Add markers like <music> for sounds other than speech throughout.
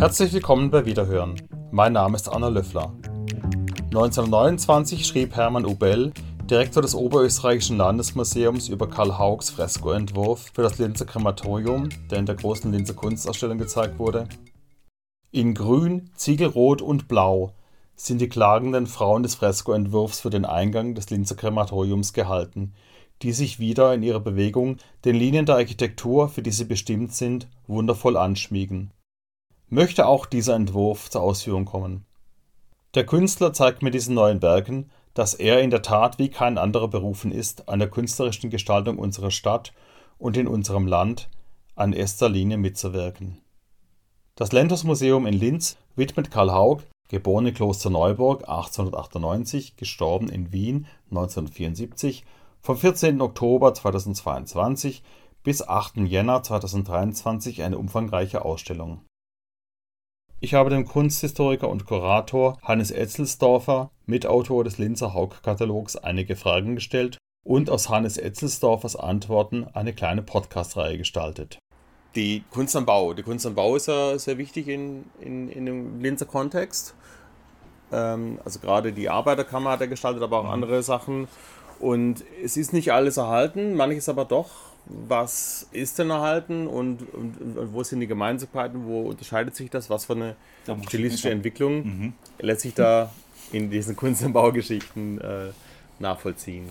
Herzlich willkommen bei Wiederhören. Mein Name ist Anna Löffler. 1929 schrieb Hermann Ubell, Direktor des Oberösterreichischen Landesmuseums, über Karl Haugs Freskoentwurf für das Linzer Krematorium, der in der großen Linzer Kunstausstellung gezeigt wurde. In Grün, Ziegelrot und Blau sind die klagenden Frauen des Freskoentwurfs für den Eingang des Linzer Krematoriums gehalten, die sich wieder in ihrer Bewegung den Linien der Architektur, für die sie bestimmt sind, wundervoll anschmiegen. Möchte auch dieser Entwurf zur Ausführung kommen. Der Künstler zeigt mit diesen neuen Werken, dass er in der Tat wie kein anderer berufen ist, an der künstlerischen Gestaltung unserer Stadt und in unserem Land an erster Linie mitzuwirken. Das Lentos Museum in Linz widmet Karl Haug, geboren in Klosterneuburg 1898, gestorben in Wien 1974, vom 14. Oktober 2022 bis 8. Jänner 2023 eine umfangreiche Ausstellung. Ich habe dem Kunsthistoriker und Kurator Hannes Etzelsdorfer, Mitautor des Linzer Haug-Katalogs, einige Fragen gestellt und aus Hannes Etzelsdorfers Antworten eine kleine Podcast-Reihe gestaltet. Die Kunst am Bau. Die Kunst am Bau ist ja sehr wichtig in, in, in dem Linzer Kontext. Ähm, also gerade die Arbeiterkammer hat er gestaltet, aber auch mhm. andere Sachen. Und es ist nicht alles erhalten, manches aber doch was ist denn erhalten und, und, und, wo sind die Gemeinsamkeiten, wo unterscheidet sich das, was für eine stilistische Entwicklung mhm. lässt sich da in diesen Kunst- und Baugeschichten äh, nachvollziehen.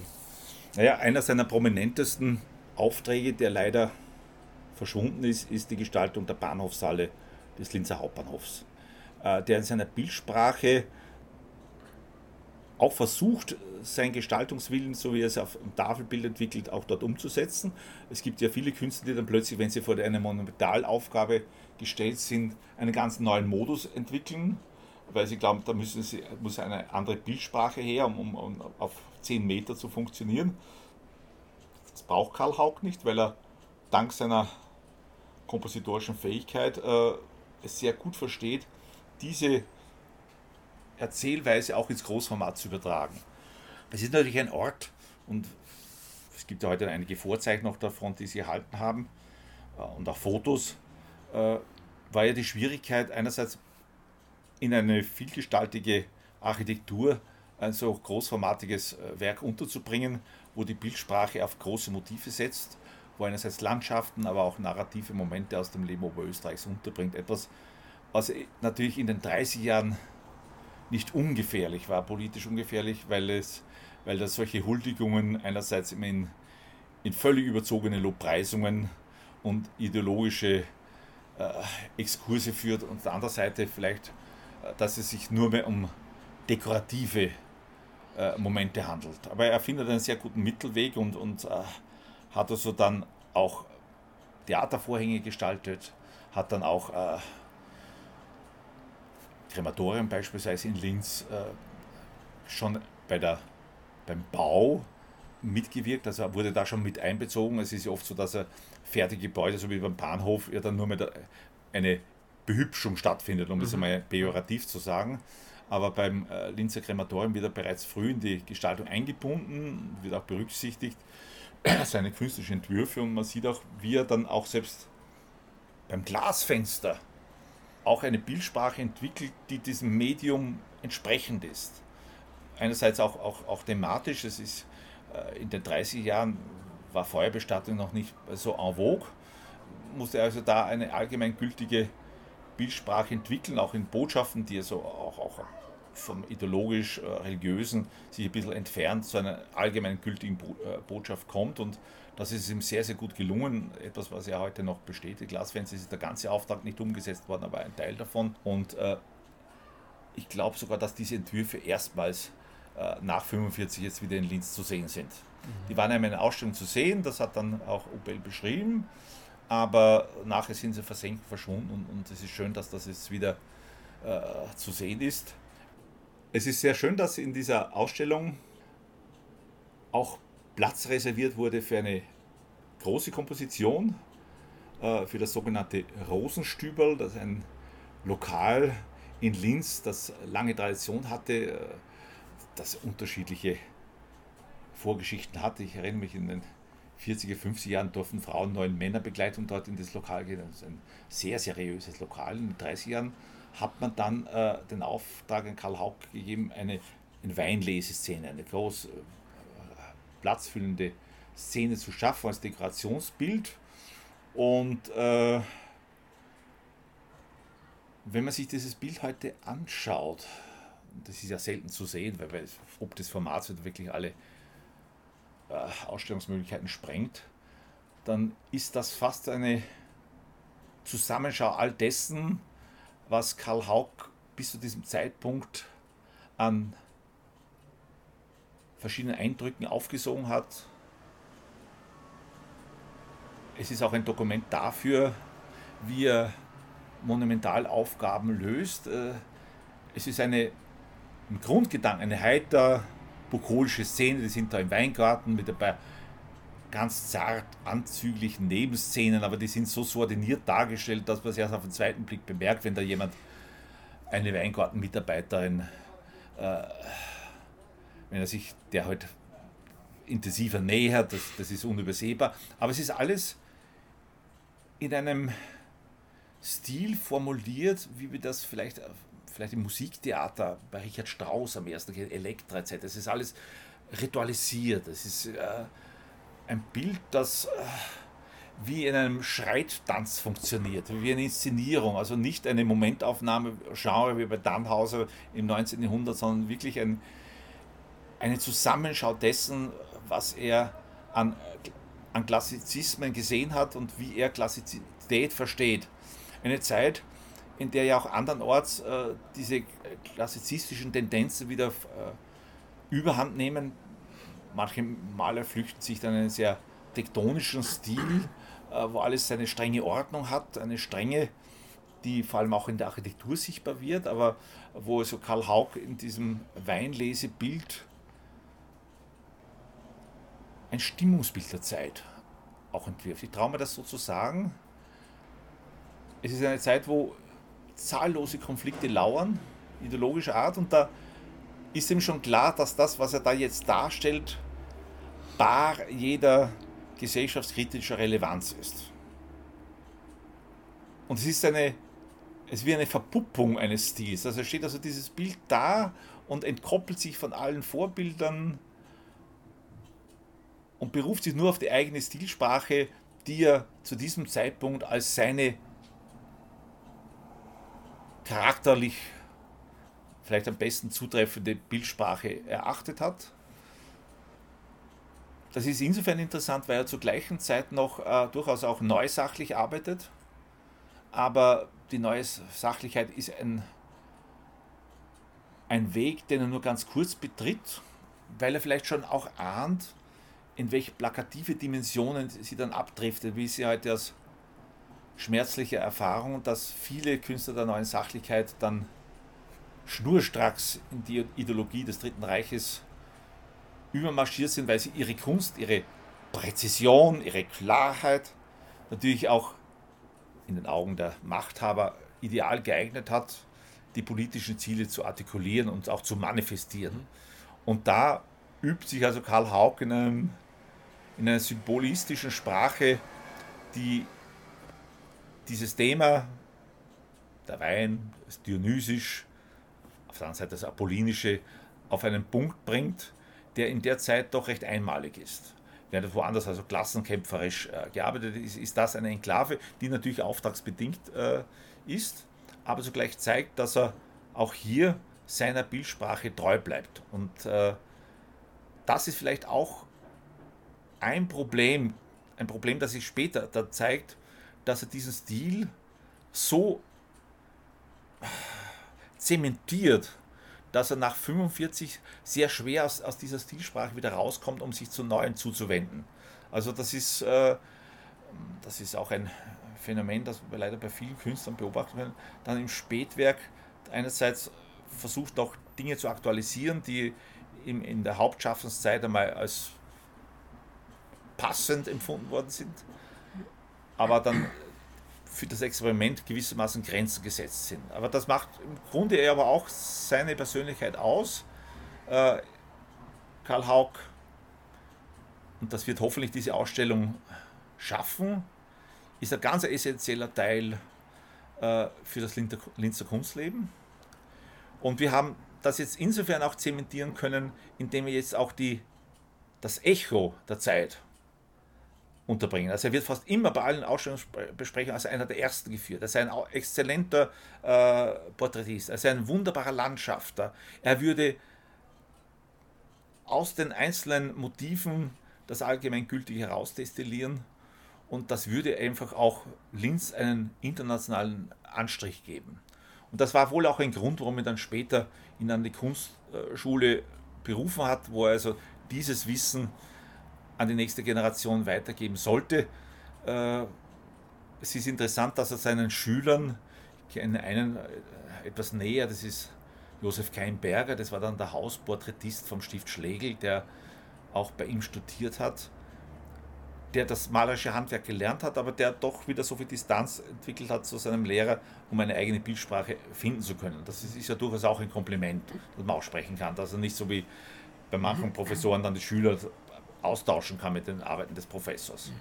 Naja, einer seiner prominentesten Aufträge, der leider verschwunden ist, ist die Gestaltung der Bahnhofshalle des Linzer Hauptbahnhofs, äh, der in seiner Bildsprache auch versucht, sein Gestaltungswillen, so wie er es auf dem Tafelbild entwickelt, auch dort umzusetzen. Es gibt ja viele Künstler, die dann plötzlich, wenn sie vor einer Monumentalaufgabe gestellt sind, einen ganz neuen Modus entwickeln, weil sie glauben, da müssen sie, muss eine andere Bildsprache her, um, um, um auf 10 Meter zu funktionieren. Das braucht Karl Haug nicht, weil er dank seiner kompositorischen Fähigkeit äh, es sehr gut versteht, diese Erzählweise auch ins Großformat zu übertragen. Es ist natürlich ein Ort und es gibt ja heute einige Vorzeichen noch davon, die sie erhalten haben äh, und auch Fotos. Äh, war ja die Schwierigkeit einerseits in eine vielgestaltige Architektur ein so großformatiges äh, Werk unterzubringen, wo die Bildsprache auf große Motive setzt, wo einerseits Landschaften, aber auch narrative Momente aus dem Leben Oberösterreichs unterbringt. Etwas, was natürlich in den 30 Jahren nicht ungefährlich war, politisch ungefährlich, weil es weil das solche Huldigungen einerseits in, in völlig überzogene Lobpreisungen und ideologische äh, Exkurse führt und auf der anderen Seite vielleicht, äh, dass es sich nur mehr um dekorative äh, Momente handelt. Aber er findet einen sehr guten Mittelweg und, und äh, hat also dann auch Theatervorhänge gestaltet, hat dann auch Krematorien beispielsweise in Linz äh, schon bei der beim Bau mitgewirkt, also er wurde da schon mit einbezogen. Es ist ja oft so, dass er fertige Gebäude, so wie beim Bahnhof, ja dann nur mit eine Behübschung stattfindet, um mhm. das einmal pejorativ zu sagen. Aber beim äh, Linzer Krematorium wird er bereits früh in die Gestaltung eingebunden, wird auch berücksichtigt, <clears throat> seine künstlerischen Entwürfe und man sieht auch, wie er dann auch selbst beim Glasfenster auch eine Bildsprache entwickelt, die diesem Medium entsprechend ist. Einerseits auch, auch, auch thematisch, es ist äh, in den 30 Jahren war Feuerbestattung noch nicht so en vogue, musste also da eine allgemeingültige Bildsprache entwickeln, auch in Botschaften, die also auch, auch vom ideologisch-religiösen äh, sich ein bisschen entfernt zu einer allgemeingültigen äh, Botschaft kommt und das ist ihm sehr, sehr gut gelungen. Etwas, was ja heute noch besteht. Glasfenster ist der ganze Auftrag nicht umgesetzt worden, aber ein Teil davon. Und äh, ich glaube sogar, dass diese Entwürfe erstmals äh, nach 45 jetzt wieder in Linz zu sehen sind. Mhm. Die waren einmal in einer Ausstellung zu sehen, das hat dann auch Opel beschrieben, aber nachher sind sie versenkt, verschwunden und, und es ist schön, dass das jetzt wieder äh, zu sehen ist. Es ist sehr schön, dass in dieser Ausstellung auch Platz reserviert wurde für eine große Komposition, äh, für das sogenannte Rosenstüberl, das ist ein Lokal in Linz, das lange Tradition hatte, äh, das unterschiedliche Vorgeschichten hatte. Ich erinnere mich in den 40er, 50er Jahren durften Frauen neun Männerbegleitung dort in das Lokal gehen. Das ist ein sehr seriöses Lokal. In den 30er Jahren hat man dann äh, den Auftrag an Karl Haug gegeben, eine, eine Weinleseszene, eine groß äh, platzfüllende Szene zu schaffen als Dekorationsbild. Und äh, wenn man sich dieses Bild heute anschaut, das ist ja selten zu sehen, weil, weil ob das Format wirklich alle äh, Ausstellungsmöglichkeiten sprengt, dann ist das fast eine Zusammenschau all dessen, was Karl Haug bis zu diesem Zeitpunkt an verschiedenen Eindrücken aufgesogen hat. Es ist auch ein Dokument dafür, wie er Monumentalaufgaben löst. Äh, es ist eine, im Grundgedanken eine heiter bukolische Szene, die sind da im Weingarten mit dabei ganz zart anzüglichen Nebenszenen, aber die sind so subordiniert dargestellt, dass man es erst auf den zweiten Blick bemerkt, wenn da jemand, eine Weingartenmitarbeiterin, äh, wenn er sich der halt intensiver nähert, das, das ist unübersehbar. Aber es ist alles in einem Stil formuliert, wie wir das vielleicht, vielleicht im Musiktheater bei Richard Strauss am ersten, Elektra etc. Es ist alles ritualisiert. Es ist äh, ein Bild, das äh, wie in einem Schreittanz funktioniert, wie eine Inszenierung, also nicht eine Momentaufnahme, Genre wie bei Dannhauser im 19. Jahrhundert, sondern wirklich ein, eine Zusammenschau dessen, was er an, an Klassizismen gesehen hat und wie er Klassizität versteht. Eine Zeit, in der ja auch andernorts äh, diese klassizistischen Tendenzen wieder äh, überhand nehmen, manche Maler flüchten sich dann in einen sehr tektonischen Stil, äh, wo alles seine strenge Ordnung hat, eine strenge, die vor allem auch in der Architektur sichtbar wird, aber wo so Karl Haug in diesem Weinlesebild ein Stimmungsbild der Zeit auch entwirft. Ich traue mir das so zu sagen. Es ist eine Zeit, wo zahllose Konflikte lauern, ideologischer Art, und da ist ihm schon klar, dass das, was er da jetzt darstellt, bar jeder gesellschaftskritischer Relevanz ist. Und es ist eine, es ist wie eine Verpuppung eines Stils. Also steht also dieses Bild da und entkoppelt sich von allen Vorbildern und beruft sich nur auf die eigene Stilsprache, die er zu diesem Zeitpunkt als seine charakterlich vielleicht am besten zutreffende Bildsprache erachtet hat. Das ist insofern interessant, weil er zur gleichen Zeit noch äh, durchaus auch neusachlich arbeitet. Aber die neue Sachlichkeit ist ein, ein Weg, den er nur ganz kurz betritt, weil er vielleicht schon auch ahnt, in welche plakative Dimensionen sie dann abdriftet, wie sie heute aus schmerzlicher Erfahrung, dass viele Künstler der neuen Sachlichkeit dann schnurstracks in die Ideologie des Dritten Reiches übermarschiert sind, weil sie ihre Kunst, ihre Präzision, ihre Klarheit natürlich auch in den Augen der Machthaber ideal geeignet hat, die politischen Ziele zu artikulieren und auch zu manifestieren. Und da übt sich also Karl Haug in, einem, in einer symbolistischen Sprache, die dieses Thema, der Wein, das Dionysisch, der anderen Seite das Apollinische, auf einen Punkt bringt, der in der Zeit doch recht einmalig ist. Während woanders also klassenkämpferisch äh, gearbeitet ist, ist das eine Enklave, die natürlich auftragsbedingt äh, ist, aber zugleich zeigt, dass er auch hier seiner Bildsprache treu bleibt. Und äh, das ist vielleicht auch ein Problem, ein Problem, das sich später da zeigt, dass er diesen Stil so zementiert, dass er nach 45 sehr schwer aus, aus dieser Stilsprache wieder rauskommt, um sich zu neuen zuzuwenden. Also das ist, äh, das ist auch ein Phänomen, das wir leider bei vielen Künstlern beobachten können. Dann im Spätwerk einerseits versucht noch Dinge zu aktualisieren, die in, in der Hauptschaffenszeit einmal als passend empfunden worden sind aber dann für das Experiment gewissermaßen Grenzen gesetzt sind. Aber das macht im Grunde er aber auch seine Persönlichkeit aus. Äh, Karl Haug und das wird hoffentlich diese Ausstellung schaffen, ist ein ganz essentieller Teil äh, für das Linzer Kunstleben. Und wir haben das jetzt insofern auch zementieren können, indem wir jetzt auch die, das Echo der Zeit unterbringen. Also er wird fast immer bei allen Ausstellungsbesprechungen als einer der ersten geführt. Er ist ein exzellenter äh, Porträtist, er ist ein wunderbarer Landschafter. Er würde aus den einzelnen Motiven das Allgemeingültige herausdestillieren und das würde einfach auch Linz einen internationalen Anstrich geben. Und das war wohl auch ein Grund, warum er dann später ihn an die Kunstschule berufen hat, wo er also dieses Wissen an die nächste Generation weitergeben sollte. Äh, es ist interessant, dass er seinen Schülern, ich kenne einen äh, etwas näher, das ist Josef Keinberger, das war dann der Hausporträtist vom Stift Schlegel, der auch bei ihm studiert hat, der das malerische Handwerk gelernt hat, aber der doch wieder so viel Distanz entwickelt hat zu seinem Lehrer, um eine eigene Bildsprache finden zu können. Das ist, ja durchaus auch ein Kompliment, das man aussprechen kann, dass er nicht so wie bei manchen Professoren dann die Schüler austauschen kann mit den Arbeiten des Professors.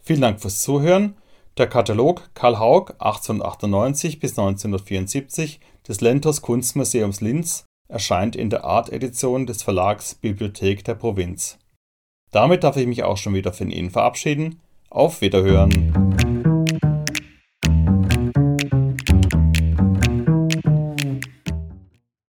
Vielen Dank fürs Zuhören. Der Katalog Karl Haug 1898 bis 1974 des Lentors Kunstmuseums Linz erscheint in der Art-Edition des Verlags Bibliothek der Provinz. Damit darf ich mich auch schon wieder von Ihnen verabschieden. Auf Wiederhören!